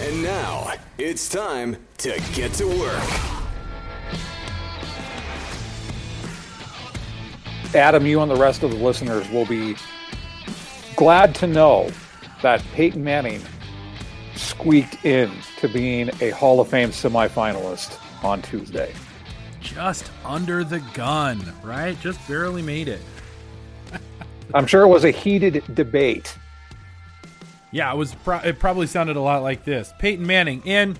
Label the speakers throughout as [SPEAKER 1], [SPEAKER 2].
[SPEAKER 1] And now it's time to get to work.
[SPEAKER 2] Adam, you and the rest of the listeners will be glad to know that Peyton Manning squeaked in to being a Hall of Fame semifinalist on Tuesday.
[SPEAKER 3] Just under the gun, right? Just barely made it.
[SPEAKER 2] I'm sure it was a heated debate.
[SPEAKER 3] Yeah, it was. Pro- it probably sounded a lot like this: Peyton Manning in.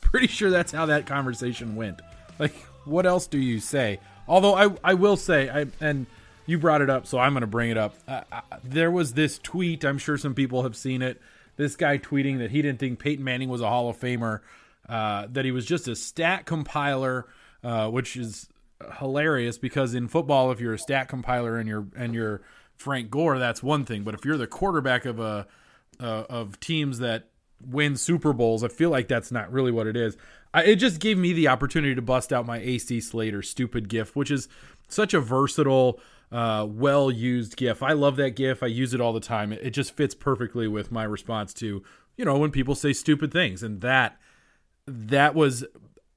[SPEAKER 3] Pretty sure that's how that conversation went. Like, what else do you say? Although I, I will say, I and you brought it up, so I'm going to bring it up. Uh, uh, there was this tweet. I'm sure some people have seen it. This guy tweeting that he didn't think Peyton Manning was a Hall of Famer. Uh, that he was just a stat compiler, uh, which is hilarious because in football, if you're a stat compiler and you're and you're Frank Gore, that's one thing. But if you're the quarterback of a uh, of teams that win Super Bowls, I feel like that's not really what it is. I, it just gave me the opportunity to bust out my AC Slater stupid GIF, which is such a versatile, uh, well used GIF. I love that GIF. I use it all the time. It, it just fits perfectly with my response to you know when people say stupid things, and that that was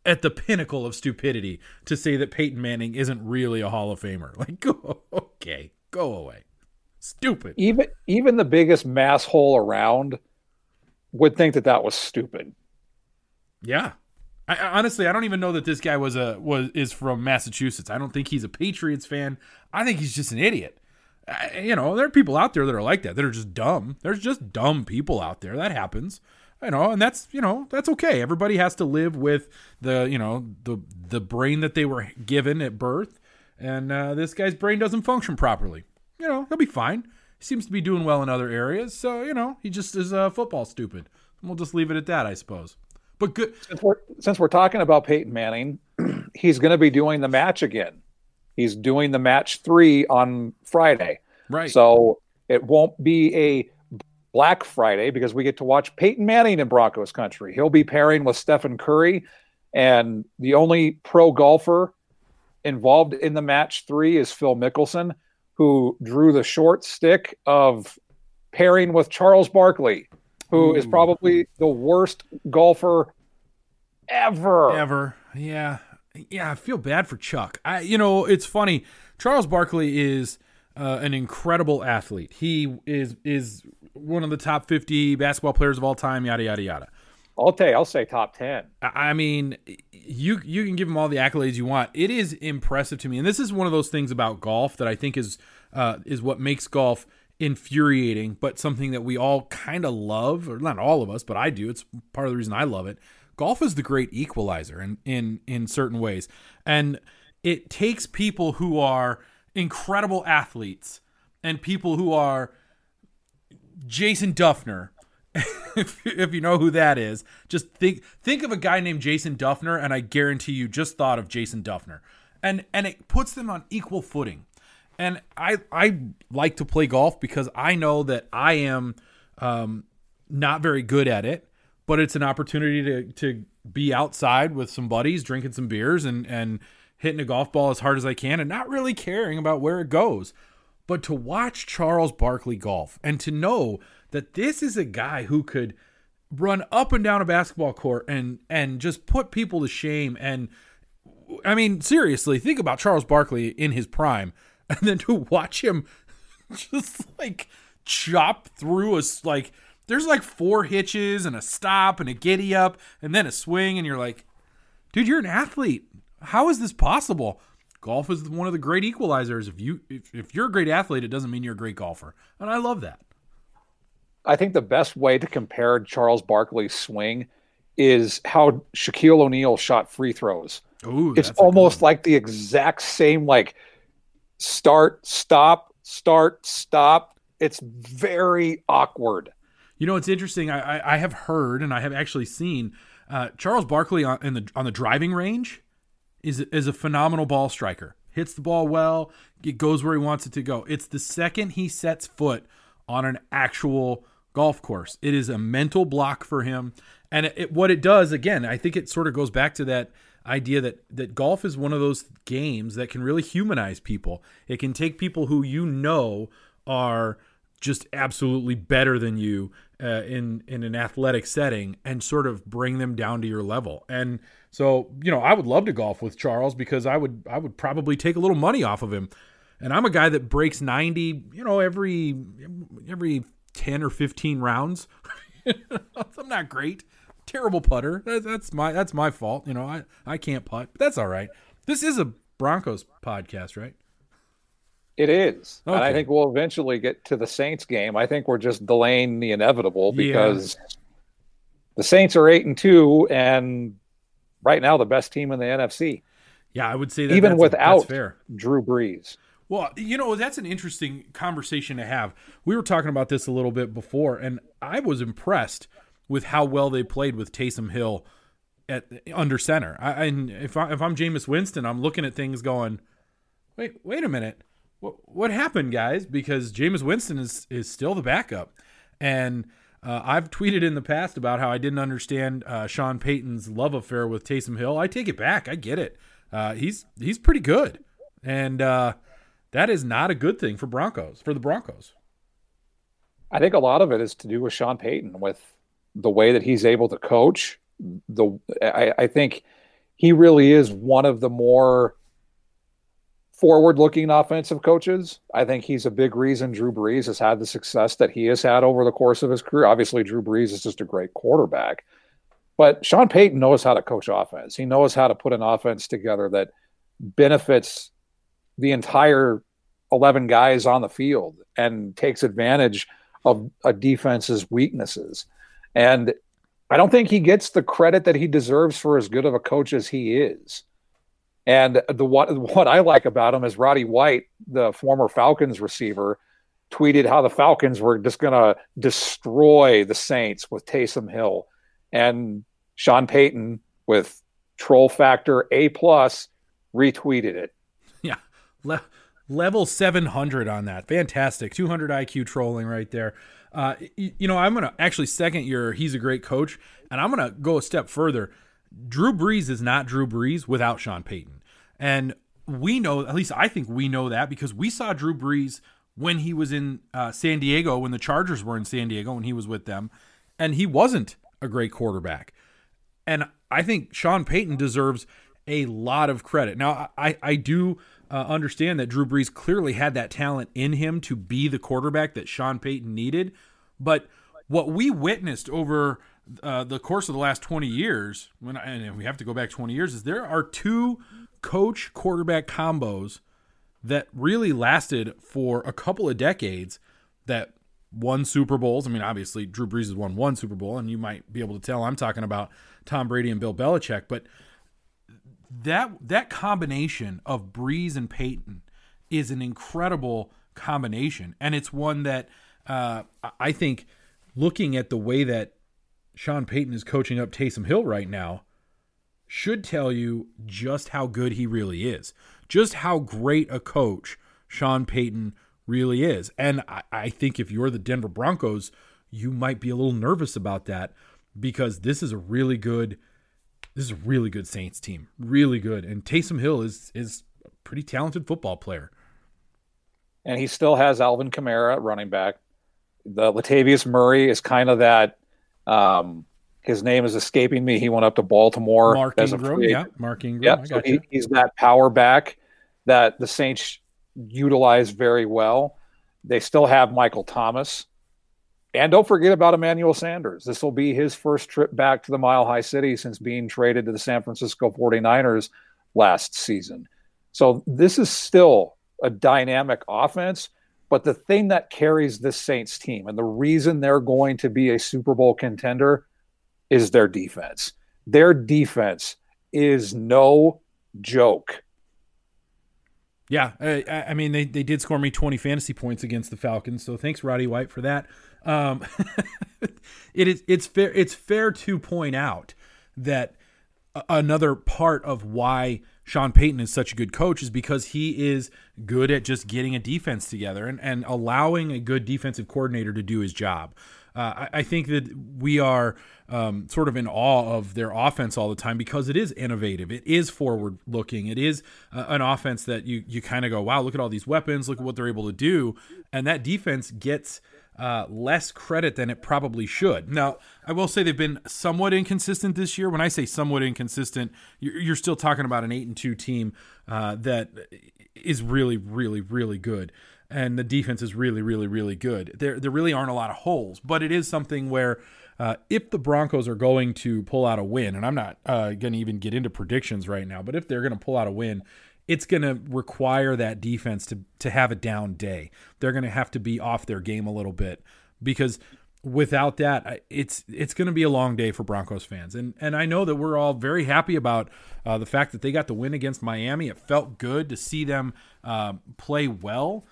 [SPEAKER 3] at the pinnacle of stupidity to say that Peyton Manning isn't really a Hall of Famer. Like, okay, go away. Stupid.
[SPEAKER 2] Even even the biggest mass hole around would think that that was stupid.
[SPEAKER 3] Yeah. I, honestly, I don't even know that this guy was a was is from Massachusetts. I don't think he's a Patriots fan. I think he's just an idiot. I, you know, there are people out there that are like that. That are just dumb. There's just dumb people out there. That happens you know and that's you know that's okay everybody has to live with the you know the the brain that they were given at birth and uh, this guy's brain doesn't function properly you know he'll be fine. He seems to be doing well in other areas so you know he just is uh, football stupid. We'll just leave it at that i suppose. But good
[SPEAKER 2] since we're, since we're talking about peyton manning he's going to be doing the match again. He's doing the match three on friday.
[SPEAKER 3] Right.
[SPEAKER 2] So it won't be a Black Friday because we get to watch Peyton Manning in Broncos country. He'll be pairing with Stephen Curry, and the only pro golfer involved in the match three is Phil Mickelson, who drew the short stick of pairing with Charles Barkley. who is probably the worst golfer ever.
[SPEAKER 3] Ever. Yeah. Yeah, I feel bad for Chuck. I you know, it's funny. Charles Barkley is uh, an incredible athlete. He is is one of the top 50 basketball players of all time, yada yada yada.
[SPEAKER 2] I'll tell you, I'll say top ten.
[SPEAKER 3] I mean, you you can give him all the accolades you want. It is impressive to me, and this is one of those things about golf that I think is uh, is what makes golf infuriating, but something that we all kind of love, or not all of us, but I do. It's part of the reason I love it. Golf is the great equalizer in in in certain ways, and it takes people who are incredible athletes and people who are Jason Dufner if, if you know who that is, just think think of a guy named Jason Dufner, and I guarantee you just thought of Jason Dufner, and and it puts them on equal footing. And I I like to play golf because I know that I am um, not very good at it, but it's an opportunity to to be outside with some buddies, drinking some beers, and and hitting a golf ball as hard as I can, and not really caring about where it goes. But to watch Charles Barkley golf and to know that this is a guy who could run up and down a basketball court and and just put people to shame and I mean seriously think about Charles Barkley in his prime and then to watch him just like chop through a like there's like four hitches and a stop and a giddy up and then a swing and you're like dude you're an athlete. How is this possible? Golf is one of the great equalizers. If you if, if you're a great athlete it doesn't mean you're a great golfer. And I love that
[SPEAKER 2] I think the best way to compare Charles Barkley's swing is how Shaquille O'Neal shot free throws.
[SPEAKER 3] Ooh,
[SPEAKER 2] it's almost like the exact same like start, stop, start, stop. It's very awkward.
[SPEAKER 3] You know, it's interesting. I, I, I have heard and I have actually seen uh, Charles Barkley on in the on the driving range is is a phenomenal ball striker. Hits the ball well. It goes where he wants it to go. It's the second he sets foot on an actual golf course. It is a mental block for him. And it, it, what it does, again, I think it sort of goes back to that idea that that golf is one of those games that can really humanize people. It can take people who you know are just absolutely better than you uh, in in an athletic setting and sort of bring them down to your level. And so, you know, I would love to golf with Charles because I would I would probably take a little money off of him. And I'm a guy that breaks 90, you know, every every 10 or 15 rounds. I'm not great. Terrible putter. That's my that's my fault. You know, I, I can't putt, but that's all right. This is a Broncos podcast, right?
[SPEAKER 2] It is. Okay. And I think we'll eventually get to the Saints game. I think we're just delaying the inevitable because yeah. the Saints are 8 and 2 and right now the best team in the NFC.
[SPEAKER 3] Yeah, I would say that
[SPEAKER 2] even without
[SPEAKER 3] fair.
[SPEAKER 2] Drew Brees.
[SPEAKER 3] Well, you know, that's an interesting conversation to have. We were talking about this a little bit before, and I was impressed with how well they played with Taysom Hill at under center. I, and if I, if I'm Jameis Winston, I'm looking at things going, wait, wait a minute, what what happened, guys? Because Jameis Winston is is still the backup, and uh, I've tweeted in the past about how I didn't understand uh, Sean Payton's love affair with Taysom Hill. I take it back. I get it. Uh, he's he's pretty good, and uh, that is not a good thing for Broncos, for the Broncos.
[SPEAKER 2] I think a lot of it is to do with Sean Payton, with the way that he's able to coach. The I, I think he really is one of the more forward-looking offensive coaches. I think he's a big reason Drew Brees has had the success that he has had over the course of his career. Obviously, Drew Brees is just a great quarterback, but Sean Payton knows how to coach offense. He knows how to put an offense together that benefits the entire 11 guys on the field and takes advantage of a defense's weaknesses. And I don't think he gets the credit that he deserves for as good of a coach as he is. And the what what I like about him is Roddy White, the former Falcons receiver, tweeted how the Falcons were just going to destroy the Saints with Taysom Hill, and Sean Payton with troll factor A plus retweeted it.
[SPEAKER 3] Le- level 700 on that. Fantastic. 200 IQ trolling right there. Uh, you, you know, I'm going to actually second your he's a great coach, and I'm going to go a step further. Drew Brees is not Drew Brees without Sean Payton. And we know, at least I think we know that because we saw Drew Brees when he was in uh, San Diego, when the Chargers were in San Diego, when he was with them. and he wasn't a great quarterback. And I think Sean Payton deserves a lot of credit. Now, I, I do uh, understand that Drew Brees clearly had that talent in him to be the quarterback that Sean Payton needed. But what we witnessed over uh, the course of the last 20 years, when and we have to go back 20 years, is there are two coach quarterback combos that really lasted for a couple of decades that won Super Bowls. I mean, obviously, Drew Brees has won one Super Bowl, and you might be able to tell I'm talking about Tom Brady and Bill Belichick, but that that combination of Brees and Payton is an incredible combination, and it's one that uh, I think, looking at the way that Sean Payton is coaching up Taysom Hill right now, should tell you just how good he really is, just how great a coach Sean Payton really is. And I, I think if you're the Denver Broncos, you might be a little nervous about that because this is a really good this is a really good Saints team. Really good. And Taysom Hill is is a pretty talented football player.
[SPEAKER 2] And he still has Alvin Kamara running back. The Latavius Murray is kind of that um his name is escaping me. He went up to Baltimore
[SPEAKER 3] Mark
[SPEAKER 2] as
[SPEAKER 3] Ingram,
[SPEAKER 2] a free
[SPEAKER 3] yeah. Mark Ingram.
[SPEAKER 2] Yeah, so he, he's that power back that the Saints utilize very well. They still have Michael Thomas. And don't forget about Emmanuel Sanders. This will be his first trip back to the Mile High City since being traded to the San Francisco 49ers last season. So this is still a dynamic offense. But the thing that carries this Saints team and the reason they're going to be a Super Bowl contender is their defense. Their defense is no joke.
[SPEAKER 3] Yeah, I, I- mean they, they did score me 20 fantasy points against the Falcons, so thanks Roddy White for that. Um, it is it's fair it's fair to point out that another part of why Sean Payton is such a good coach is because he is good at just getting a defense together and, and allowing a good defensive coordinator to do his job. Uh, I, I think that we are um, sort of in awe of their offense all the time because it is innovative. It is forward looking. It is uh, an offense that you you kind of go, wow, look at all these weapons. Look at what they're able to do. And that defense gets uh, less credit than it probably should. Now, I will say they've been somewhat inconsistent this year. When I say somewhat inconsistent, you're, still talking about an eight and two team uh, that is really, really, really good, and the defense is really, really, really good. There, there really aren't a lot of holes, but it is something where. Uh, if the Broncos are going to pull out a win, and I'm not uh, going to even get into predictions right now, but if they're going to pull out a win, it's going to require that defense to to have a down day. They're going to have to be off their game a little bit because without that, it's it's going to be a long day for Broncos fans. And and I know that we're all very happy about uh, the fact that they got the win against Miami. It felt good to see them uh, play well.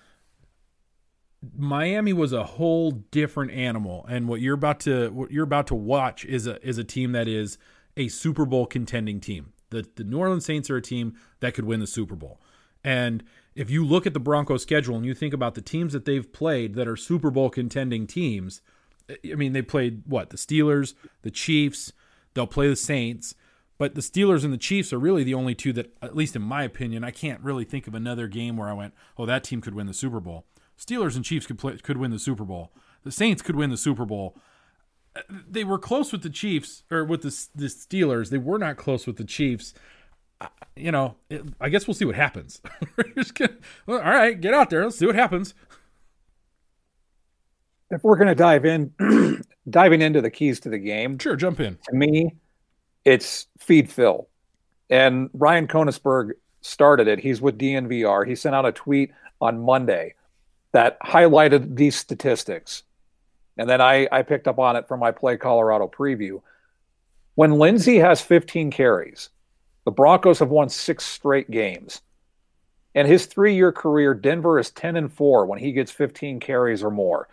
[SPEAKER 3] Miami was a whole different animal, and what you're about to what you're about to watch is a is a team that is a Super Bowl contending team. The the New Orleans Saints are a team that could win the Super Bowl. And if you look at the Broncos schedule and you think about the teams that they've played that are Super Bowl contending teams, I mean they played what? The Steelers, the Chiefs, they'll play the Saints, but the Steelers and the Chiefs are really the only two that at least in my opinion, I can't really think of another game where I went, "Oh, that team could win the Super Bowl." Steelers and Chiefs could play, could win the Super Bowl. The Saints could win the Super Bowl they were close with the Chiefs or with the the Steelers. They were not close with the Chiefs. I- You know, it, I guess we'll see what happens. Gonna, well, all right, get out there. Let's see what happens.
[SPEAKER 2] If we're going to dive in, diving into the keys to the game,
[SPEAKER 3] Sure, jump in.
[SPEAKER 2] to me, it's feed Phil. And Ryan Koenigsberg started it. He's with DNVR. He sent out a tweet on Monday that highlighted these statistics. And then I, I picked up on it from my Play Colorado preview. When Lindsay has 15 carries, the Broncos have won six straight games. In his three year career, Denver is 10 and 4 when he gets 15 carries or more.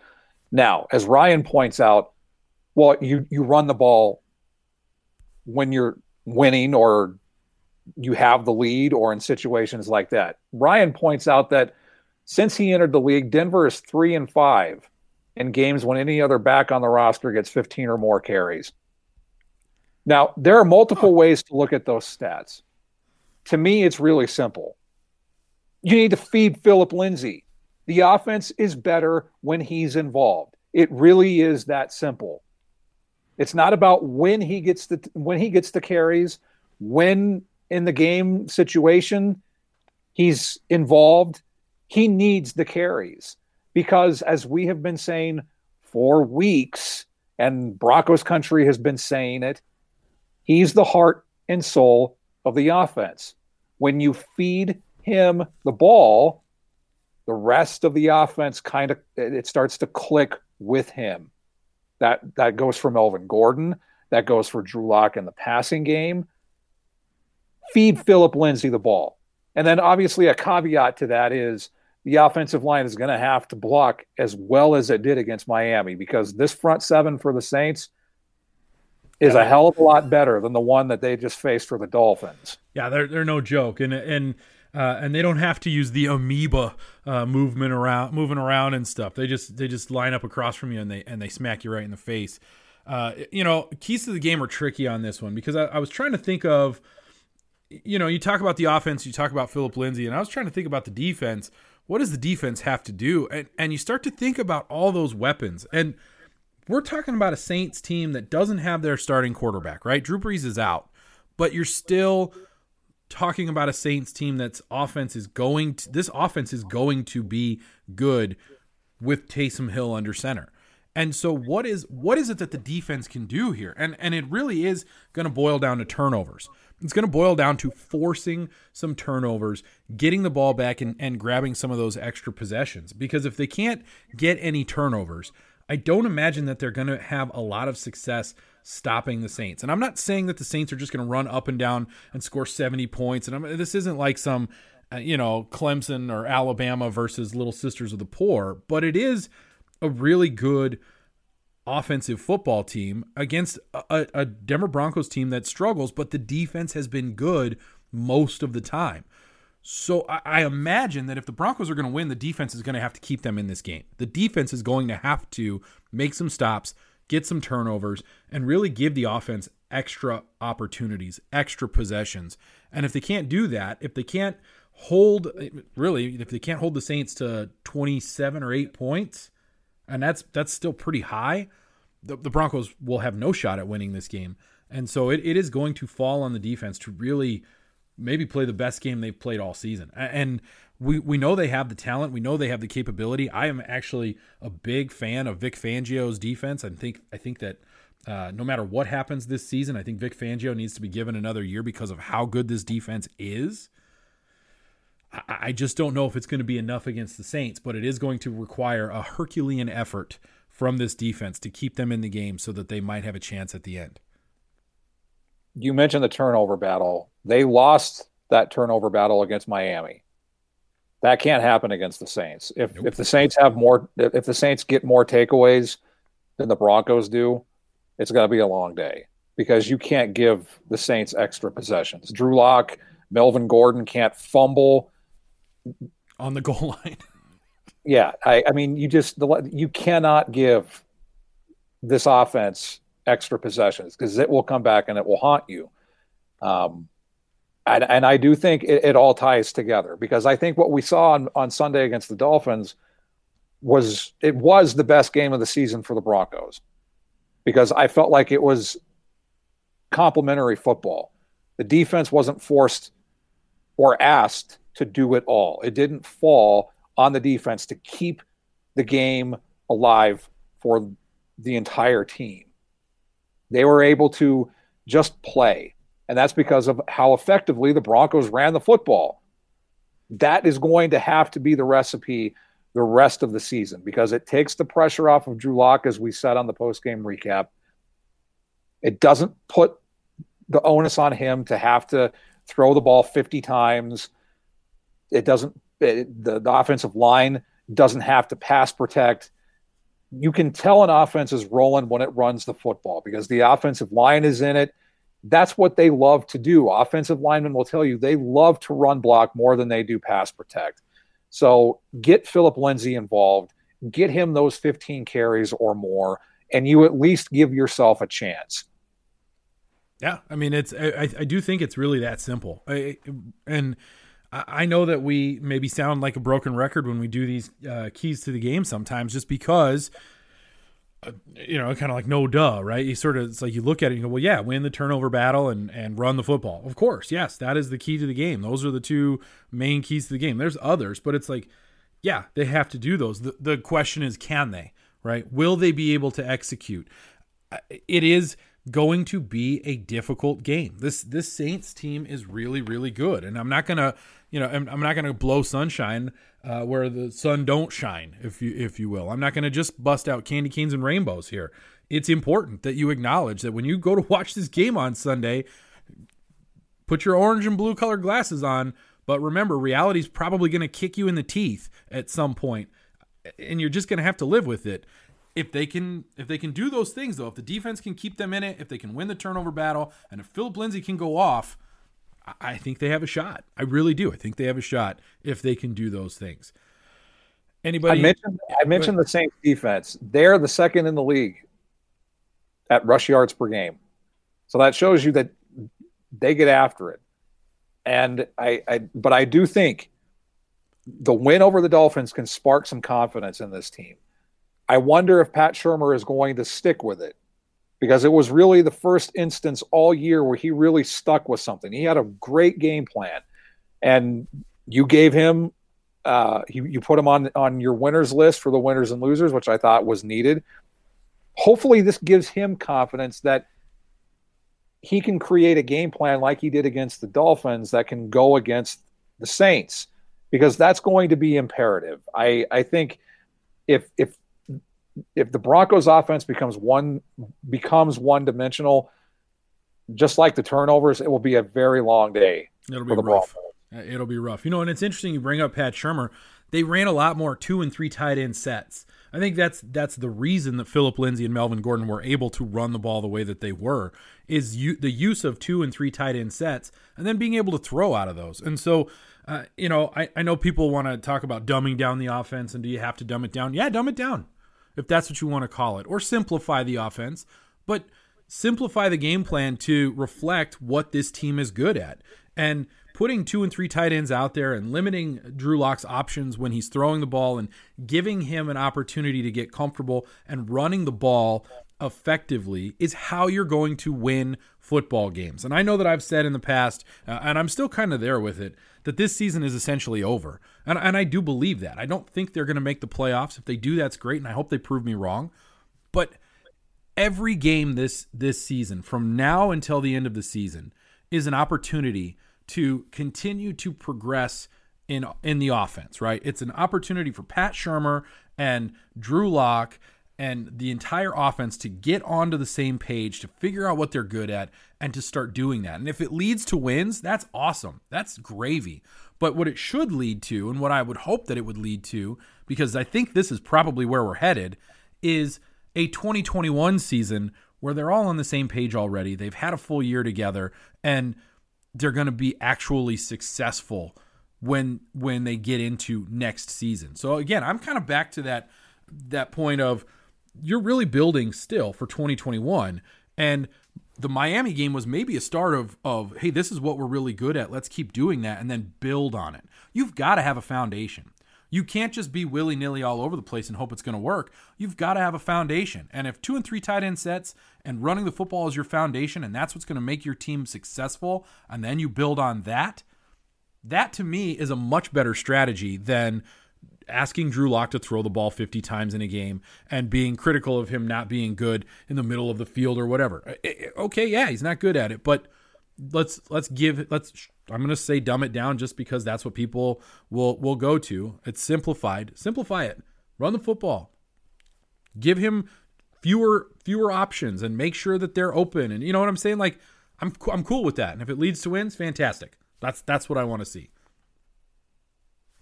[SPEAKER 2] Now, as Ryan points out, well, you, you run the ball when you're winning or you have the lead or in situations like that. Ryan points out that since he entered the league, Denver is three and five in games when any other back on the roster gets 15 or more carries. Now, there are multiple ways to look at those stats. To me, it's really simple. You need to feed Philip Lindsay. The offense is better when he's involved. It really is that simple. It's not about when he gets the when he gets the carries, when in the game situation he's involved. He needs the carries because, as we have been saying for weeks, and Broncos country has been saying it, he's the heart and soul of the offense. When you feed him the ball, the rest of the offense kind of it starts to click with him. That that goes for Melvin Gordon. That goes for Drew Lock in the passing game. Feed Philip Lindsay the ball. And then obviously a caveat to that is the offensive line is going to have to block as well as it did against Miami because this front seven for the Saints is a hell of a lot better than the one that they just faced for the Dolphins.
[SPEAKER 3] Yeah, they're they're no joke, and and uh, and they don't have to use the amoeba uh, movement around, moving around and stuff. They just they just line up across from you and they and they smack you right in the face. Uh, you know, keys to the game are tricky on this one because I, I, was trying to think of, you know, you talk about the offense, you talk about Philip Lindsay, and I was trying to think about the defense. What does the defense have to do? And and you start to think about all those weapons and. We're talking about a Saints team that doesn't have their starting quarterback, right? Drew Brees is out, but you're still talking about a Saints team that's offense is going to this offense is going to be good with Taysom Hill under center. And so what is what is it that the defense can do here? And and it really is going to boil down to turnovers. It's going to boil down to forcing some turnovers, getting the ball back and, and grabbing some of those extra possessions. Because if they can't get any turnovers, I don't imagine that they're going to have a lot of success stopping the Saints. And I'm not saying that the Saints are just going to run up and down and score 70 points. And I'm, this isn't like some, uh, you know, Clemson or Alabama versus Little Sisters of the Poor, but it is a really good offensive football team against a, a Denver Broncos team that struggles, but the defense has been good most of the time. So I, I imagine that if the Broncos are going to win, the defense is going to have to keep them in this game. The defense is going to have to make some stops, get some turnovers, and really give the offense extra opportunities, extra possessions. And if they can't do that, if they can't hold, really, if they can't hold the Saints to 27 or 8 points, and that's that's still pretty high, the, the Broncos will have no shot at winning this game. And so it, it is going to fall on the defense to really maybe play the best game they've played all season. And we we know they have the talent. We know they have the capability. I am actually a big fan of Vic Fangio's defense. I think I think that uh, no matter what happens this season, I think Vic Fangio needs to be given another year because of how good this defense is. I, just don't know if it's going to be enough against the Saints, but it is going to require a Herculean effort from this defense to keep them in the game so that they might have a chance at the end.
[SPEAKER 2] You mentioned the turnover battle. They lost that turnover battle against Miami. That can't happen against the Saints. If nope. if the Saints have more, if the Saints get more takeaways than the Broncos do, it's going to be a long day because you can't give the Saints extra possessions. Drew Lock, Melvin Gordon can't fumble
[SPEAKER 3] on the goal line.
[SPEAKER 2] yeah, I, I mean, you just the, you cannot give this offense extra possessions because it will come back and it will haunt you. Um, and, and I do think it, it, all ties together because I think what we saw on, on Sunday against the Dolphins was it was the best game of the season for the Broncos because I felt like it was complimentary football. The defense wasn't forced or asked to do it all. It didn't fall on the defense to keep the game alive for the entire team. They were able to just play and that's because of how effectively the Broncos ran the football. That is going to have to be the recipe the rest of the season because it takes the pressure off of Drew Lock, as we said on the post-game recap. It doesn't put the onus on him to have to throw the ball 50 times. It doesn't, it, the, the offensive line doesn't have to pass protect. You can tell an offense is rolling when it runs the football because the offensive line is in it that's what they love to do. Offensive linemen will tell you they love to run block more than they do pass protect. So get Philip Lindsay involved, get him those 15 carries or more, and you at least give yourself a chance.
[SPEAKER 3] Yeah, I mean, it's I, I do think it's really that simple, I, and I know that we maybe sound like a broken record when we do these uh, keys to the game sometimes, just because you know, kind of like no duh, right? You sort of it's like you look at it and go, well, yeah, win the turnover battle and and run the football. Of course, yes, that is the key to the game. Those are the two main keys to the game. There's others, but it's like, yeah, they have to do those. The the question is, can they? Right? Will they be able to execute? It is going to be a difficult game. This this Saints team is really really good, and I'm not gonna you know I'm, I'm not gonna blow sunshine uh, where the sun don't shine, if you if you will. I'm not gonna just bust out candy canes and rainbows here. It's important that you acknowledge that when you go to watch this game on Sunday, put your orange and blue colored glasses on. But remember, reality is probably going to kick you in the teeth at some point, and you're just going to have to live with it if they can if they can do those things though, if the defense can keep them in it, if they can win the turnover battle, and if Philip Lindsay can go off, I think they have a shot. I really do. I think they have a shot if they can do those things. Anybody?
[SPEAKER 2] I mentioned I mentioned the Saints defense. They're the second in the league at rush yards per game. So that shows you that they get after it. And I, I but I do think the win over the Dolphins can spark some confidence in this team. I wonder if Pat Shurmur is going to stick with it because it was really the first instance all year where he really stuck with something. He had a great game plan, and you gave him, uh, you, you put him on on your winners list for the winners and losers, which I thought was needed. Hopefully, this gives him confidence that he can create a game plan like he did against the Dolphins that can go against the Saints because that's going to be imperative. I I think if if if the Broncos offense becomes one becomes one dimensional, just like the turnovers, it will be a very long day.
[SPEAKER 3] It'll be rough. Uh, it'll be rough. You know, and it's interesting you bring up Pat Shurmur. They ran a lot more two and three tight end sets. I think that's that's the reason that Philip Lindsay and Melvin Gordon were able to run the ball the way that they were is you, the use of two and three tight end sets and then being able to throw out of those. And so, uh, you know, I, I know people want to talk about dumbing down the offense and do you have to dumb it down? Yeah, dumb it down if that's what you want to call it, or simplify the offense, but simplify the game plan to reflect what this team is good at. And putting two and three tight ends out there and limiting Drew Lock's options when he's throwing the ball and giving him an opportunity to get comfortable and running the ball effectively is how you're going to win football games. And I know that I've said in the past, uh, and I'm still kind of there with it, that this season is essentially over. And, and I do believe that. I don't think they're going to make the playoffs. If they do, that's great, and I hope they prove me wrong. But every game this this season, from now until the end of the season, is an opportunity to continue to progress in in the offense, right? It's an opportunity for Pat Shurmur and Drew Lock and the entire offense to get onto the same page, to figure out what they're good at, and to start doing that. And if it leads to wins, that's awesome. That's gravy. But what it should lead to, and what I would hope that it would lead to, because I think this is probably where we're headed, is a 2021 season where they're all on the same page already. They've had a full year together, and they're going to be actually successful when when they get into next season. So again, I'm kind of back to that that point of you're really building still for 2021 and the Miami game was maybe a start of of hey this is what we're really good at. Let's keep doing that and then build on it. You've got to have a foundation. You can't just be willy-nilly all over the place and hope it's going to work. You've got to have a foundation. And if two and three tight end sets and running the football is your foundation and that's what's going to make your team successful and then you build on that that to me is a much better strategy than asking Drew Lock to throw the ball 50 times in a game and being critical of him not being good in the middle of the field or whatever. Okay, yeah, he's not good at it, but let's let's give let's I'm going to say dumb it down just because that's what people will will go to. It's simplified. Simplify it. Run the football. Give him fewer fewer options and make sure that they're open and you know what I'm saying like I'm I'm cool with that. And if it leads to wins, fantastic. That's that's what I want to see.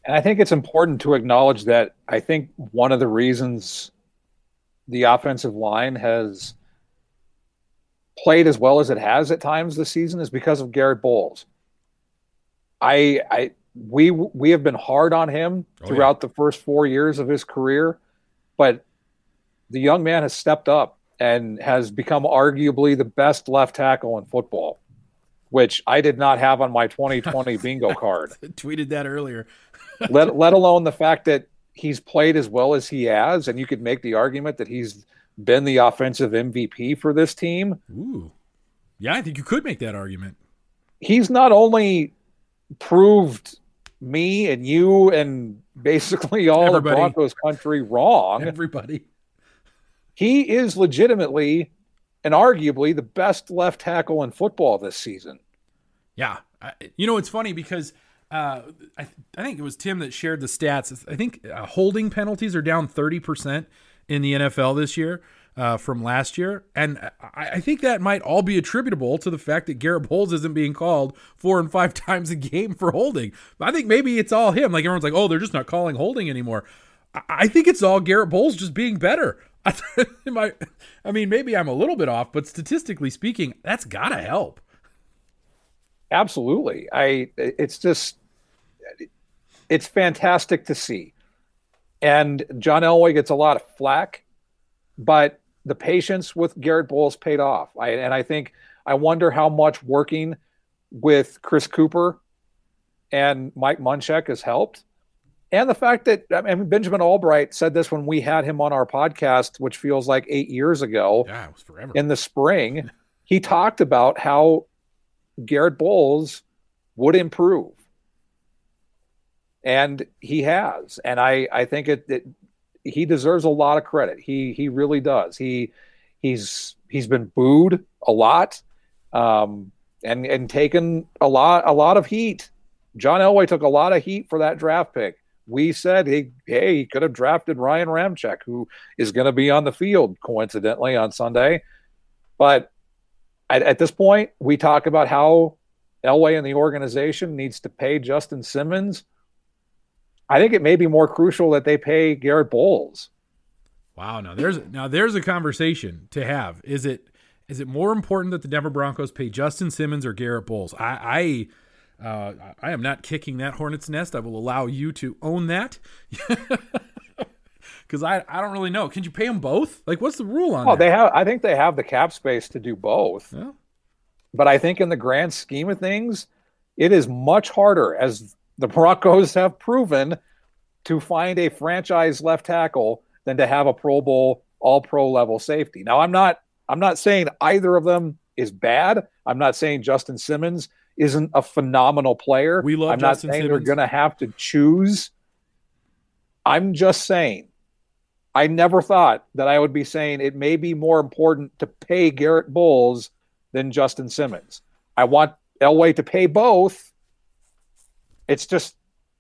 [SPEAKER 2] And I think it's important to acknowledge that I think one of the reasons the offensive line has played as well as it has at times this season is because of Garett Bolles. I I we we have been hard on him oh, throughout yeah. the first 4 years of his career, but the young man has stepped up and has become arguably the best left tackle in football, which I did not have on my 2020 bingo card.
[SPEAKER 3] Tweeted that earlier
[SPEAKER 2] let let alone the fact that he's played as well as he has, and you could make the argument that he's been the offensive MVP for this team.
[SPEAKER 3] Ooh. Yeah, I think you could make that argument.
[SPEAKER 2] He's not only proved me and you and basically all
[SPEAKER 3] Everybody.
[SPEAKER 2] of Broncos country wrong.
[SPEAKER 3] Everybody.
[SPEAKER 2] He is legitimately and arguably the best left tackle in football this season.
[SPEAKER 3] Yeah. I, you know, it's funny because uh, I, I think it was Tim that shared the stats. I think uh, holding penalties are down 30% in the NFL this year uh, from last year. And I, I, think that might all be attributable to the fact that Garett Bolles isn't being called four and five times a game for holding. I think maybe it's all him. Like everyone's like, oh, they're just not calling holding anymore. I, I think it's all Garett Bolles just being better. I, I mean, maybe I'm a little bit off, but statistically speaking, that's got to help.
[SPEAKER 2] Absolutely. I it's just it's fantastic to see. And John Elway gets a lot of flack, but the patience with Garett Bolles paid off. I, and I think I wonder how much working with Chris Kuper and Mike Munchak has helped. And the fact that I mean, Benjamin Albright said this when we had him on our podcast, which feels like eight years ago.
[SPEAKER 3] Yeah, it was forever.
[SPEAKER 2] In the spring, he talked about how Garett Bolles would improve. And he has. And I, I think it, it he deserves a lot of credit. He he really does. He he's he's been booed a lot, um, and and taken a lot a lot of heat. John Elway took a lot of heat for that draft pick. We said, hey, hey, he could have drafted Ryan Ramczyk, who is going to be on the field coincidentally on Sunday. But at, at this point, we talk about how Elway and the organization needs to pay Justin Simmons I think it may be more crucial that they pay Garett Bolles.
[SPEAKER 3] Wow, now there's now there's a conversation to have. Is it is it more important that the Denver Broncos pay Justin Simmons or Garett Bolles? I I uh, I am not kicking that hornet's nest. I will allow you to own that. Because I, I don't really know. Can you pay them both? Like, what's the rule on?
[SPEAKER 2] Oh,
[SPEAKER 3] that?
[SPEAKER 2] they have. I think they have the cap space to do both.
[SPEAKER 3] Yeah.
[SPEAKER 2] But I think in the grand scheme of things, it is much harder as the Broncos have proven to find a franchise left tackle than to have a Pro Bowl, all pro level safety. Now, I'm not I'm not saying either of them is bad. I'm not saying Justin Simmons isn't a phenomenal player.
[SPEAKER 3] We love
[SPEAKER 2] I'm
[SPEAKER 3] Justin
[SPEAKER 2] not saying
[SPEAKER 3] Simmons.
[SPEAKER 2] they're going to have to choose. I'm just saying I never thought that I would be saying it may be more important to pay Garett Bolles than Justin Simmons. I want Elway to pay both. It's just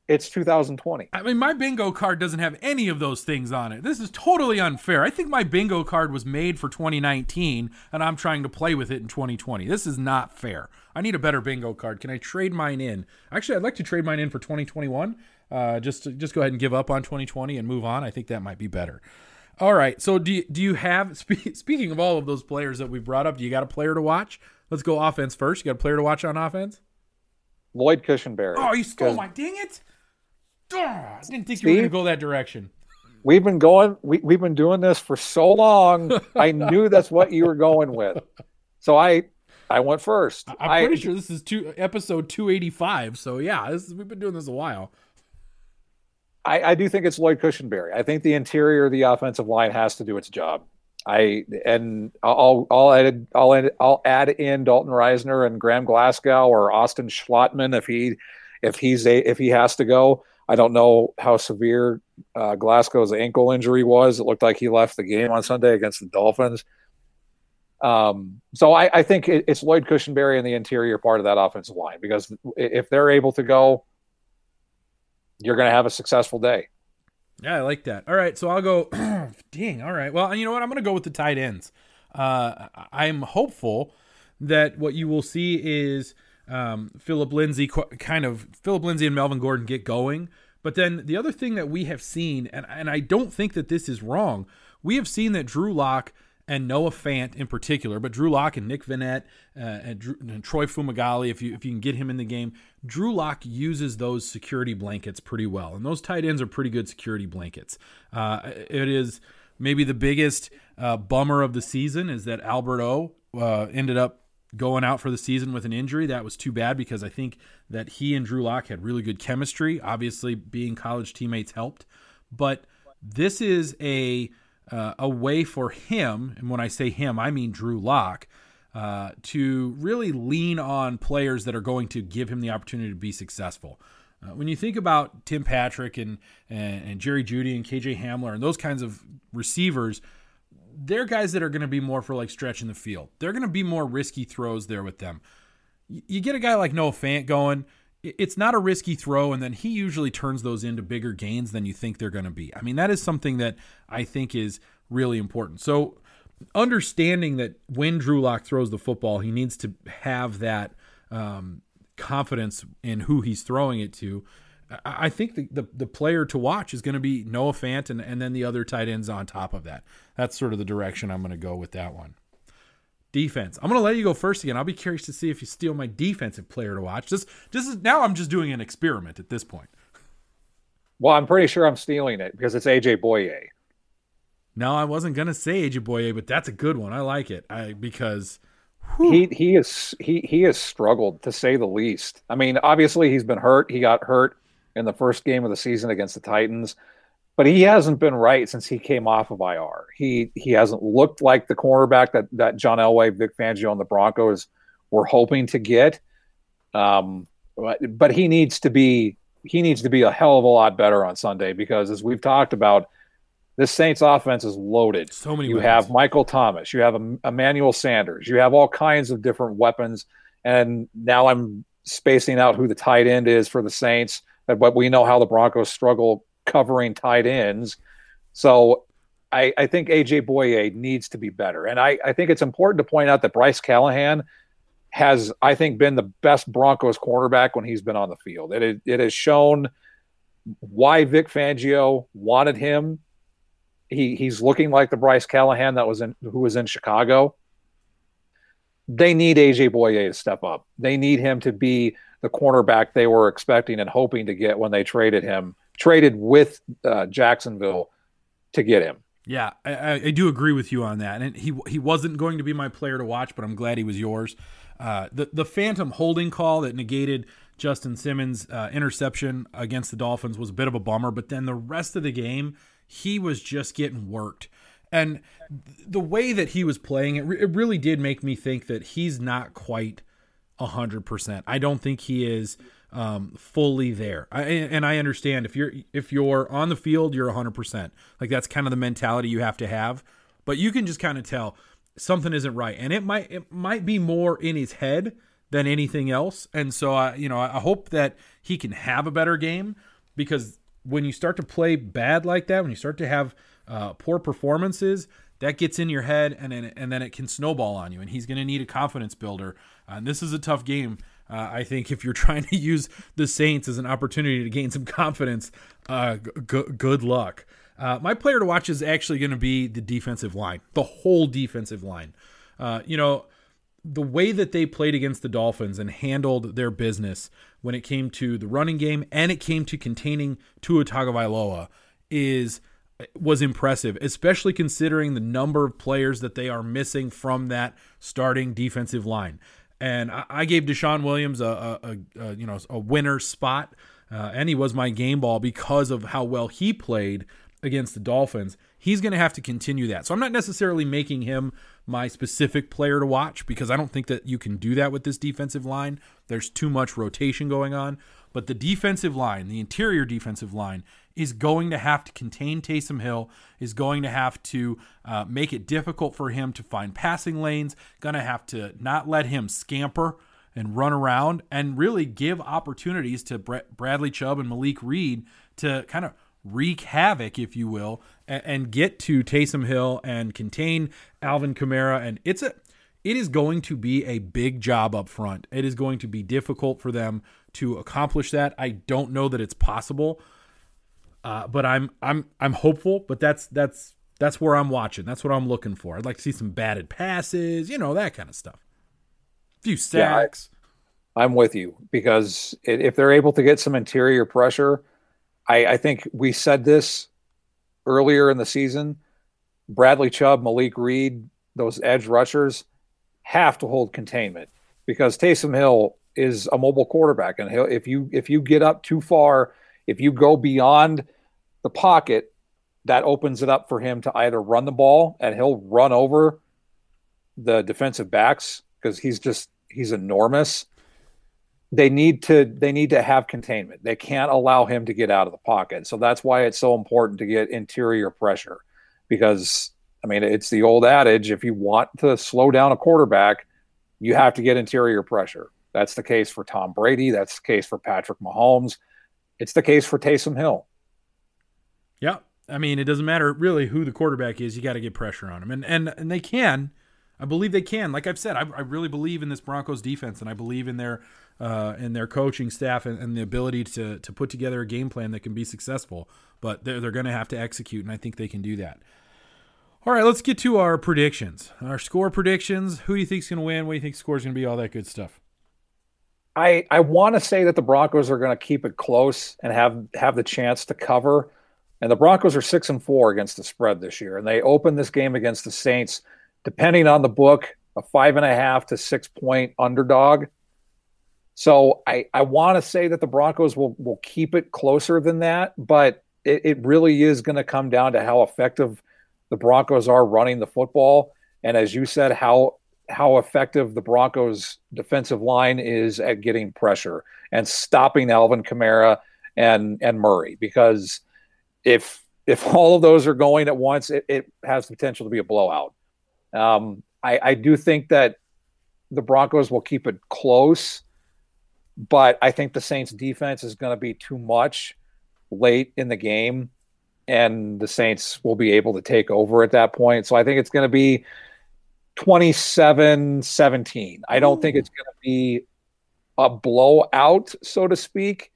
[SPEAKER 2] it's 2020.
[SPEAKER 3] I mean, my bingo card doesn't have any of those things on it. This is totally unfair. I think my bingo card was made for 2019, and I'm trying to play with it in 2020. This is not fair. I need a better bingo card. Can I trade mine in? Actually, I'd like to trade mine in for 2021. Uh, just just go ahead and give up on 2020 and move on. I think that might be better. All right. So do you, do you have spe- speaking of all of those players that we've brought up? Do you got a player to watch? Let's go offense first. You got a player to watch on offense?
[SPEAKER 2] Lloyd Cushenberry.
[SPEAKER 3] Oh, you stole my dang it! I didn't think you were going to go that direction.
[SPEAKER 2] We've been going. We, we've been doing this for so long. I knew that's what you were going with. So I I went first.
[SPEAKER 3] I'm
[SPEAKER 2] I-
[SPEAKER 3] pretty sure this is two episode 285. So yeah, this is, we've been doing this a while.
[SPEAKER 2] I, I do think it's Lloyd Cushenberry. I think the interior of the offensive line has to do its job. I and I'll I'll add I'll I'll add in Dalton Risner and Graham Glasgow or Austin Schlottmann if he if he's a if he has to go. I don't know how severe uh, Glasgow's ankle injury was. It looked like he left the game on Sunday against the Dolphins. Um, so I, I think it, it's Lloyd Cushenberry in the interior part of that offensive line because if they're able to go, you're going to have a successful day.
[SPEAKER 3] Yeah, I like that. All right, so I'll go. dang. All right. Well, you know what? I'm going to go with the tight ends. Uh, I'm hopeful that what you will see is um, Philip Lindsay, kind of Philip Lindsay and Melvin Gordon get going. But then the other thing that we have seen, and, and I don't think that this is wrong, we have seen that Drew Lock and Noah Fant in particular, but Drew Lock and Nick Vannett uh, and, Drew, and Troy Fumagalli, if you if you can get him in the game, Drew Lock uses those security blankets pretty well, and those tight ends are pretty good security blankets. Uh, it is maybe the biggest uh, bummer of the season is that Albert O uh, ended up going out for the season with an injury. That was too bad because I think that he and Drew Lock had really good chemistry. Obviously, being college teammates helped, but this is a uh, a way for him, and when I say him, I mean Drew Lock, uh, to really lean on players that are going to give him the opportunity to be successful. Uh, when you think about Tim Patrick and, and, and Jerry Jeudy and KJ Hamler and those kinds of receivers, they're guys that are going to be more for like stretching the field. They're going to be more risky throws there with them. You get a guy like Noah Fant going, it's not a risky throw, and then he usually turns those into bigger gains than you think they're going to be. I mean, that is something that I think is really important. So, understanding that when Drew Lock throws the football, he needs to have that um, confidence in who he's throwing it to. I think the, the, the player to watch is going to be Noah Fant and, and then the other tight ends on top of that. That's sort of the direction I'm going to go with that one. Defense. I'm going to let you go first again. I'll be curious to see if you steal my defensive player to watch. This this is now, I'm just doing an experiment at this point.
[SPEAKER 2] Well, I'm pretty sure I'm stealing it because it's AJ Bouye.
[SPEAKER 3] No, I wasn't to say AJ Bouye, but that's a good one. I like it. I because
[SPEAKER 2] Whew. He he is he he has struggled to say the least. I mean, obviously he's been hurt. He got hurt in the first game of the season against the Titans, but he hasn't been right since he came off of IR. He he hasn't looked like the cornerback that that John Elway, Vic Fangio, and the Broncos were hoping to get. Um, but, but he needs to be he needs to be a hell of a lot better on Sunday because as we've talked about this Saints offense is loaded.
[SPEAKER 3] So many.
[SPEAKER 2] You
[SPEAKER 3] weapons.
[SPEAKER 2] have Michael Thomas. You have Emmanuel Sanders. You have all kinds of different weapons. And now I'm spacing out who the tight end is for the Saints. But we know how the Broncos struggle covering tight ends. So I, I think AJ Bouye needs to be better. And I, I think it's important to point out that Bryce Callahan has, I think, been the best Broncos cornerback when he's been on the field. It, it has shown why Vic Fangio wanted him he he's looking like the Bryce Callahan that was in who was in Chicago. They need AJ Bouye to step up. They need him to be the cornerback they were expecting and hoping to get when they traded him, traded with uh, Jacksonville to get him.
[SPEAKER 3] Yeah, I, I, do agree with you on that. And he he wasn't going to be my player to watch, but I'm glad he was yours. Uh, the the phantom holding call that negated Justin Simmons' uh, interception against the Dolphins was a bit of a bummer, but then the rest of the game he was just getting worked. And the way that he was playing, it, re- it really did make me think that he's not quite 100%. I don't think he is um, fully there. I, and I understand if you're if you're on the field, you're 100%. Like that's kind of the mentality you have to have. But you can just kind of tell something isn't right, and it might it might be more in his head than anything else. And so I you know I hope that he can have a better game because when you start to play bad like that, when you start to have uh, poor performances, that gets in your head, and then and then it can snowball on you. And he's going to need a confidence builder. Uh, and this is a tough game. Uh, I think if you're trying to use the Saints as an opportunity to gain some confidence, uh, g- good luck. Uh, my player to watch is actually going to be the defensive line, the whole defensive line. Uh, you know, the way that they played against the Dolphins and handled their business when it came to the running game and it came to containing Tua Tagovailoa is was impressive, especially considering the number of players that they are missing from that starting defensive line. And I, gave DeShawn Williams a, a, a, you know a winner spot, uh, and he was my game ball because of how well he played against the Dolphins. He's going to have to continue that. So I'm not necessarily making him my specific player to watch because I don't think that you can do that with this defensive line. There's too much rotation going on. But the defensive line, the interior defensive line, is going to have to contain Taysom Hill, is going to have to uh, make it difficult for him to find passing lanes, going to have to not let him scamper and run around and really give opportunities to Bradley Chubb and Malik Reed to kind of wreak havoc, if you will, and, and get to Taysom Hill and contain Alvin Kamara. And it's a it is going to be a big job up front. It is going to be difficult for them to accomplish that. I don't know that it's possible, uh, but I'm I'm I'm hopeful. But that's that's that's where I'm watching. That's what I'm looking for. I'd like to see some batted passes, you know, that kind of stuff. A few sacks.
[SPEAKER 2] Yeah, I, I'm with you because if they're able to get some interior pressure, I, I think we said this earlier in the season. Bradley Chubb, Malik Reed, those edge rushers have to hold containment because Taysom Hill is a mobile quarterback, and if you if you get up too far, if you go beyond the pocket, that opens it up for him to either run the ball and he'll run over the defensive backs because he's just he's enormous. They need to they need to have containment. They can't allow him to get out of the pocket. So that's why it's so important to get interior pressure because I mean it's the old adage if you want to slow down a quarterback, you have to get interior pressure. That's the case for Tom Brady, that's the case for Patrick Mahomes. It's the case for Taysom Hill.
[SPEAKER 3] Yeah. I mean, it doesn't matter really who the quarterback is. You got to get pressure on him, and and and they can. I believe they can. Like I've said, I, I really believe in this Broncos defense, and I believe in their uh, in their coaching staff and, and, the ability to to put together a game plan that can be successful. But they're they're going to have to execute, and I think they can do that. All right, let's get to our predictions. Our score predictions. Who do you think's going to win? What do you think score is going to be? All that good stuff.
[SPEAKER 2] I I want to say that the Broncos are going to keep it close and have have the chance to cover. And the Broncos are six and four against the spread this year, and they opened this game against the Saints, depending on the book, a five and a half to six point underdog. So I I want to say that the Broncos will will keep it closer than that, but it, it really is going to come down to how effective the Broncos are running the football, and as you said, how how effective the Broncos defensive line is at getting pressure and stopping Alvin Kamara and and Murray because if if all of those are going at once, it, it has the potential to be a blowout. Um, I, I do think that the Broncos will keep it close, but I think the Saints defense is going to be too much late in the game, and the Saints will be able to take over at that point. So I think it's going to be 27 17. I don't Ooh. think it's going to be a blowout, so to speak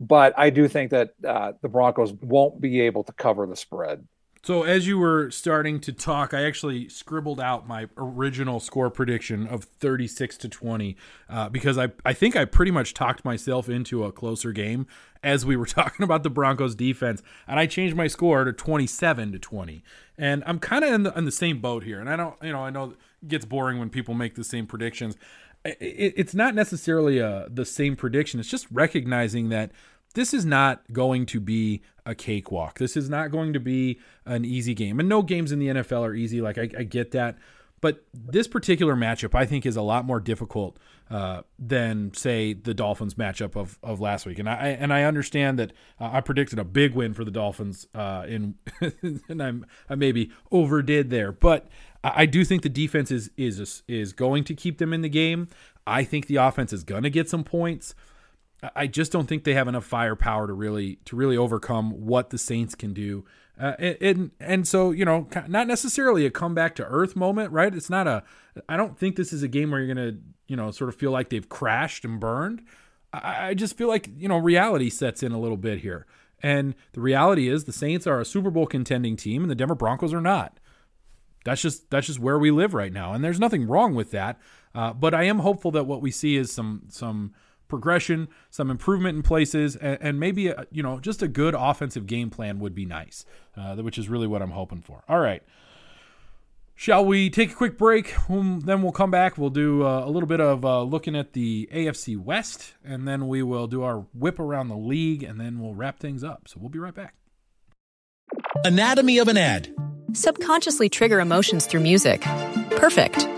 [SPEAKER 2] but I do think that uh, the Broncos won't be able to cover the spread.
[SPEAKER 3] So as you were starting to talk, I actually scribbled out my original score prediction of 36 to 20 uh, because I, I think I pretty much talked myself into a closer game as we were talking about the Broncos defense, and I changed my score to 27 to 20. And I'm kind of in the, in the same boat here, and I don't, you know, I know it gets boring when people make the same predictions it, it's not necessarily a, uh, the same prediction. It's just recognizing that this is not going to be a cakewalk. This is not going to be an easy game. And no games in the NFL are easy. Like, I, I get that. But this particular matchup, I think, is a lot more difficult uh, than, say, the Dolphins matchup of, of last week. And I and I understand that uh, I predicted a big win for the Dolphins uh, in, and I'm I maybe overdid there, but I do think the defense is is is going to keep them in the game. I think the offense is going to get some points. I just don't think they have enough firepower to really to really overcome what the Saints can do. Uh, and and so you know, not necessarily a comeback to earth moment, right? It's not a. I don't think this is a game where you're gonna you know sort of feel like they've crashed and burned. I, just feel like you know reality sets in a little bit here, and the reality is the Saints are a Super Bowl contending team, and the Denver Broncos are not. That's just that's just where we live right now, and there's nothing wrong with that. Uh, but I am hopeful that what we see is some some progression, some improvement in places, and, and maybe a, you know just a good offensive game plan would be nice, uh, which is really what I'm hoping for. All right. Shall we take a quick break? Um, then we'll come back. We'll do uh, a little bit of uh, looking at the AFC West, and then we will do our whip around the league, and then we'll wrap things up. So we'll be right back.
[SPEAKER 4] Anatomy of an ad
[SPEAKER 5] subconsciously trigger emotions through music. Perfect.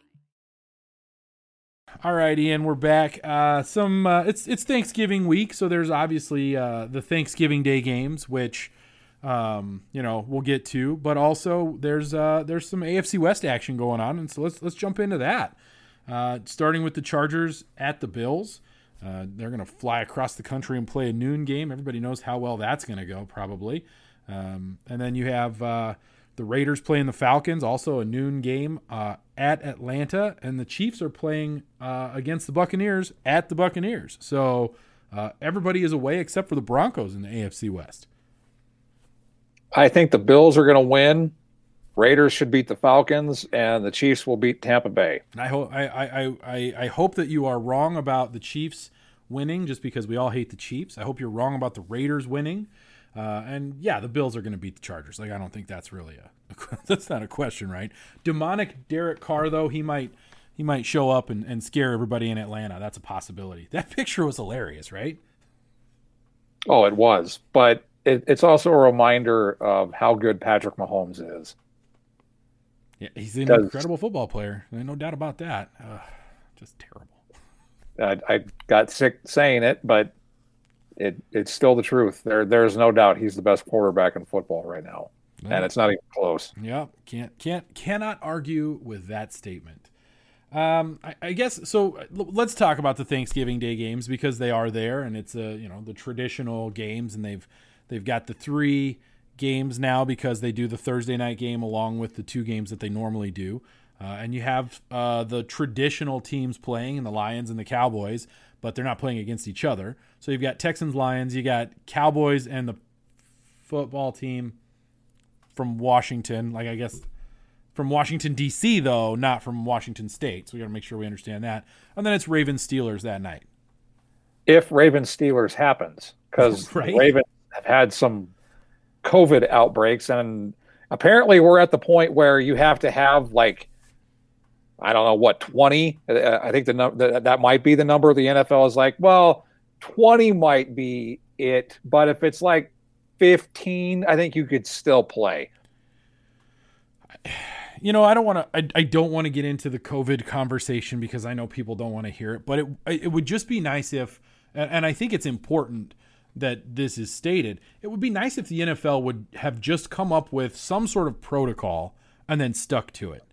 [SPEAKER 3] All right, Ian, we're back. Uh, some uh, it's it's Thanksgiving week, so there's obviously uh, the Thanksgiving Day games, which um, you know, we'll get to, but also there's uh, there's some AFC West action going on, and so let's let's jump into that. Uh, starting with the Chargers at the Bills. Uh, they're going to fly across the country and play a noon game. Everybody knows how well that's going to go, probably. Um, and then you have the Raiders playing the Falcons, also a noon game at Atlanta, and the Chiefs are playing uh, against the Buccaneers at the Buccaneers. So uh, everybody is away except for the Broncos in the AFC West.
[SPEAKER 2] I think the Bills are going to win. Raiders should beat the Falcons, and the Chiefs will beat Tampa Bay.
[SPEAKER 3] I hope I, I, I, I hope that you are wrong about the Chiefs winning, just because we all hate the Chiefs. I hope you're wrong about the Raiders winning. Uh, and yeah, the Bills are going to beat the Chargers. Like I don't think that's really a, a that's not a question, right? Demonic Derek Carr though he might he might show up and, and scare everybody in Atlanta. That's a possibility. That picture was hilarious, right?
[SPEAKER 2] Oh, it was, but it, it's also a reminder of how good Patrick Mahomes is.
[SPEAKER 3] Yeah, he's an incredible football player. No doubt about that. just terrible.
[SPEAKER 2] I, I got sick saying it, but it it's still the truth. There there's no doubt he's the best quarterback in football right now, yeah. and it's not even close.
[SPEAKER 3] Yeah, can't can't cannot argue with that statement. Um, I, I, guess so. Let's talk about the Thanksgiving Day games because they are there, and it's a you know the traditional games, and they've they've got the three games now because they do the Thursday night game along with the two games that they normally do. Uh, and you have uh, the traditional teams playing, and the Lions and the Cowboys, but they're not playing against each other. So you've got Texans, Lions, you got Cowboys, and the football team from Washington. Like I guess from Washington D.C. though, not from Washington State. So we got to make sure we understand that. And then it's Ravens Steelers that night.
[SPEAKER 2] If Ravens Steelers happens, because right? Ravens have had some COVID outbreaks, and apparently we're at the point where you have to have like I don't know what 20. Uh, I think the number that might be the number. The NFL is like, well, 20 might be it, but if it's like 15, I think you could still play.
[SPEAKER 3] You know, I don't want to. I, I don't want to get into the COVID conversation because I know people don't want to hear it. But it it would just be nice if, and I think it's important that this is stated. It would be nice if the NFL would have just come up with some sort of protocol and then stuck to it,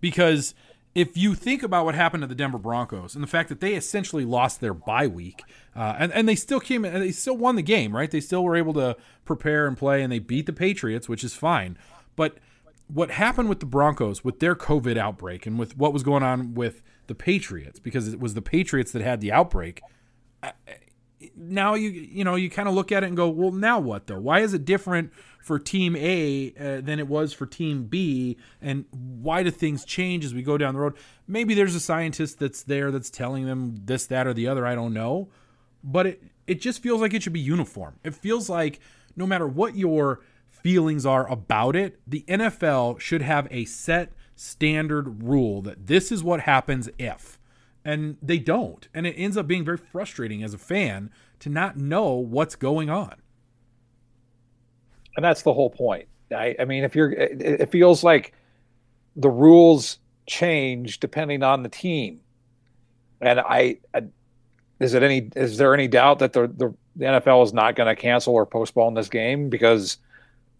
[SPEAKER 3] because if you think about what happened to the Denver Broncos and the fact that they essentially lost their bye week, uh, and, and they still came and they still won the game, right? They still were able to prepare and play, and they beat the Patriots, which is fine. But what happened with the Broncos with their COVID outbreak and with what was going on with the Patriots, because it was the Patriots that had the outbreak. Now you you know you kind of look at it and go, well, now what though? Why is it different for Team A uh, than it was for Team B, and why do things change as we go down the road? Maybe there's a scientist that's there that's telling them this, that, or the other. I don't know, but it it just feels like it should be uniform. It feels like no matter what your feelings are about it, the NFL should have a set standard rule that this is what happens if. And they don't. And it ends up being very frustrating as a fan to not know what's going on
[SPEAKER 2] and that's the whole point. I, I mean, if you're, it, it feels like the rules change depending on the team, and I, I is it any is there any doubt that the the, the NFL is not going to cancel or postpone this game because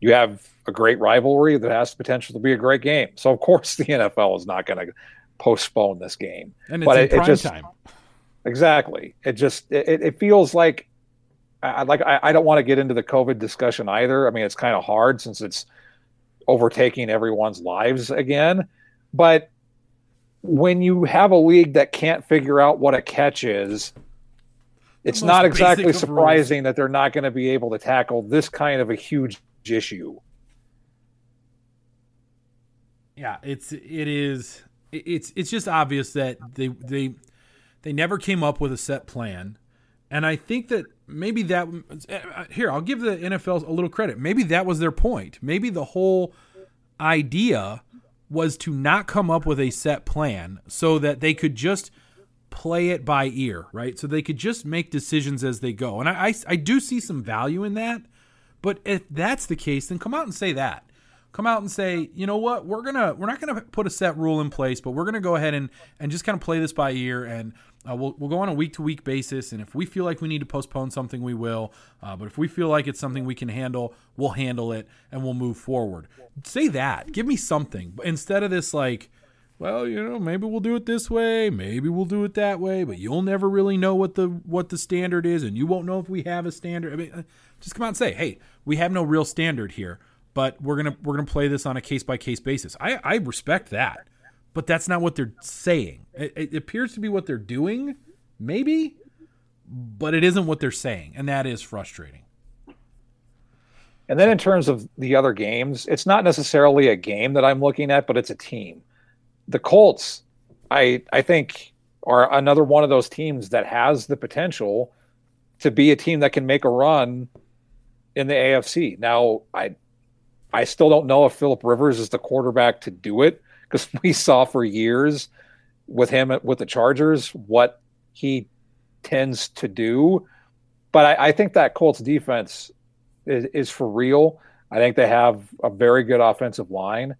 [SPEAKER 2] you have a great rivalry that has the potential to be a great game. So of course the NFL is not going to postpone this game.
[SPEAKER 3] And it's but it, it just, time.
[SPEAKER 2] Exactly. It just it, it feels like I like I, I don't want to get into the COVID discussion either. I mean, it's kind of hard since it's overtaking everyone's lives again. But when you have a league that can't figure out what a catch is, it's not exactly surprising that they're not going to be able to tackle this kind of a huge issue.
[SPEAKER 3] Yeah, it's it is it's it's just obvious that they they they never came up with a set plan. And I think that maybe that here I'll give the NFL a little credit. Maybe that was their point. Maybe the whole idea was to not come up with a set plan so that they could just play it by ear, right? So they could just make decisions as they go. And I, I, I do see some value in that. But if that's the case, then come out and say that. Come out and say, you know what, we're gonna we're not gonna put a set rule in place, but we're gonna go ahead and and just kind of play this by ear, and uh, we'll we'll go on a week to week basis, and if we feel like we need to postpone something, we will. Uh, but if we feel like it's something we can handle, we'll handle it, and we'll move forward. Say that. Give me something instead of this like. Well, you know, maybe we'll do it this way, maybe we'll do it that way, but you'll never really know what the what the standard is, and you won't know if we have a standard. I mean, uh, just come out and say, "Hey, we have no real standard here but we're gonna we're gonna play this on a case by case basis. I I respect that, but that's not what they're saying. It, it, appears to be what they're doing, maybe, but it isn't what they're saying, and that is frustrating.
[SPEAKER 2] And then in terms of the other games, it's not necessarily a game that I'm looking at, but it's a team. The Colts, I I think, are another one of those teams that has the potential to be a team that can make a run in the AFC. Now, I I still don't know if Philip Rivers is the quarterback to do it because we saw for years with him with the Chargers what he tends to do. But I, I think that Colts defense is, is, for real. I think they have a very good offensive line.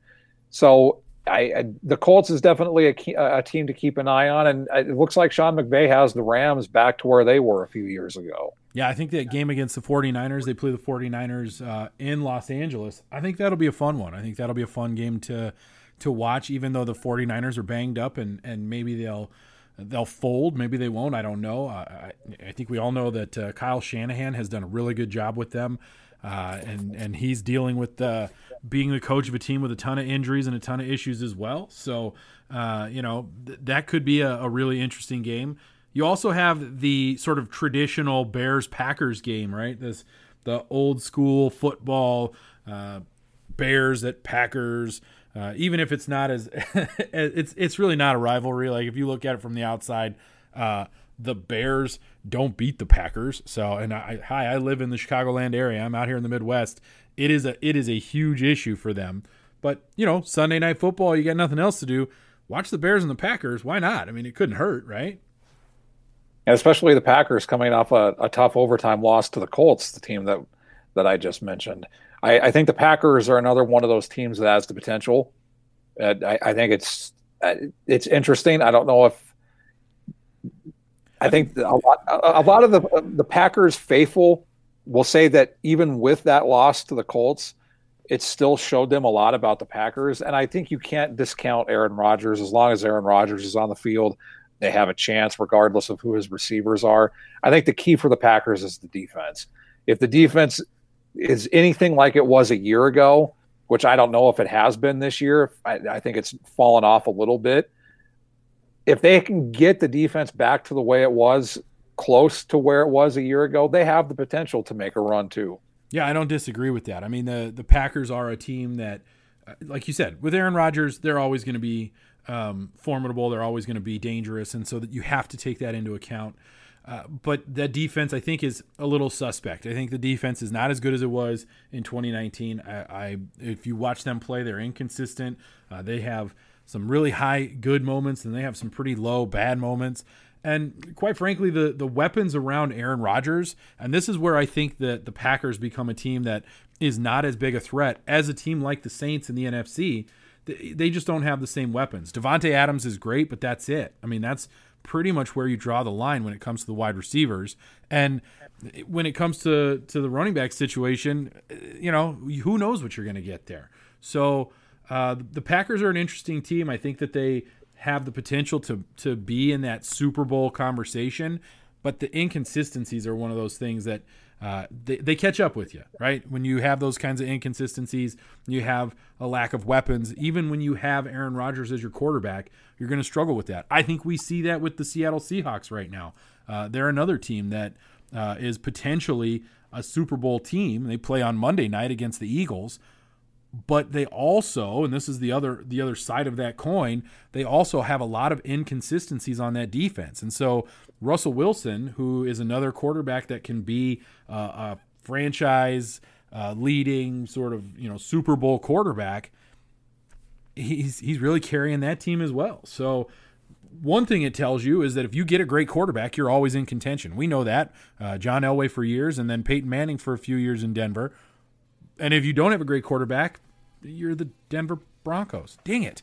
[SPEAKER 2] So I, I, the Colts is definitely a, a, team to keep an eye on, and it looks like Sean McVay has the Rams back to where they were a few years ago.
[SPEAKER 3] Yeah, I think that game against the 49ers, they play the 49ers uh, in Los Angeles. I think that'll be a fun one. I think that'll be a fun game to to watch, even though the 49ers are banged up and, and maybe they'll they'll fold. Maybe they won't. I don't know. I, I think we all know that uh, Kyle Shanahan has done a really good job with them. Uh, and and he's dealing with uh, being the coach of a team with a ton of injuries and a ton of issues as well. So uh, you know th- that could be a, a, really interesting game. You also have the sort of traditional Bears Packers game, right? This the old school football uh, Bears at Packers. Uh, even if it's not as it's it's really not a rivalry. Like if you look at it from the outside, uh, the Bears don't beat the Packers. So and I hi, I live in the Chicagoland area. I'm out here in the Midwest. It is a it is a huge issue for them. But you know, Sunday night football, you got nothing else to do. Watch the Bears and the Packers. Why not? I mean, it couldn't hurt, right?
[SPEAKER 2] And especially the Packers coming off a, a, tough overtime loss to the Colts, the team that that I just mentioned. I, I think the Packers are another one of those teams that has the potential. Uh, I, I, think it's uh, it's interesting. I don't know if I think a lot a lot of the the Packers faithful will say that even with that loss to the Colts, it still showed them a lot about the Packers. And I think you can't discount Aaron Rodgers as long as Aaron Rodgers is on the field they have a chance regardless of who his receivers are. I think the key for the Packers is the defense. If the defense is anything like it was a year ago, which I don't know if it has been this year, I, I think it's fallen off a little bit. If they can get the defense back to the way it was, close to where it was a year ago, they have the potential to make a run too.
[SPEAKER 3] Yeah, I don't disagree with that. I mean, the the Packers are a team that, uh, like you said, with Aaron Rodgers, they're always going to be um, formidable. They're always going to be dangerous, and so that you have to take that into account. Uh, but that defense, I think, is a little suspect. I think the defense is not as good as it was in 2019. I, I if you watch them play, they're inconsistent. Uh, they have some really high good moments, and they have some pretty low bad moments. And quite frankly, the the weapons around Aaron Rodgers, and this is where I think that the Packers become a team that is not as big a threat as a team like the Saints in the NFC they just don't have the same weapons. Davante Adams is great, but that's it. I mean, that's pretty much where you draw the line when it comes to the wide receivers. And when it comes to to the running back situation, you know, who knows what you're going to get there. So uh, the Packers are an interesting team. I think that they have the potential to to be in that Super Bowl conversation, but the inconsistencies are one of those things that uh, they, they catch up with you, right? When you have those kinds of inconsistencies, you have a lack of weapons. Even when you have Aaron Rodgers as your quarterback, you're going to struggle with that. I think we see that with the Seattle Seahawks right now. Uh, they're another team that uh, is potentially a Super Bowl team. They play on Monday night against the Eagles, but they also, and this is the other the other side of that coin, they also have a lot of inconsistencies on that defense. And so Russell Wilson, who is another quarterback that can be uh, a franchise uh, leading sort of you know Super Bowl quarterback, he's he's really carrying that team as well. So one thing it tells you is that if you get a great quarterback, you're always in contention. We know that. Uh, John Elway for years, and then Peyton Manning for a few years in Denver. And if you don't have a great quarterback, you're the Denver Broncos. Dang it!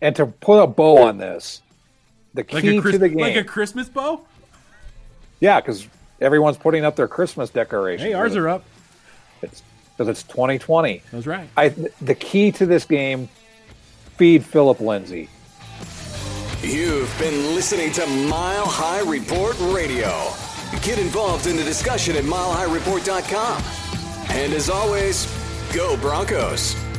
[SPEAKER 2] And to put a bow on this, the key
[SPEAKER 3] a Chris-
[SPEAKER 2] to the game,
[SPEAKER 3] like a Christmas bow.
[SPEAKER 2] yeah, because everyone's putting up their Christmas decorations.
[SPEAKER 3] Hey, ours are up.
[SPEAKER 2] It's because it's 2020.
[SPEAKER 3] That's right.
[SPEAKER 2] I the key to this game, feed Phillip Lindsay.
[SPEAKER 1] You've been listening to Mile High Report Radio. Get involved in the discussion at milehighreport.com. And as always, go Broncos.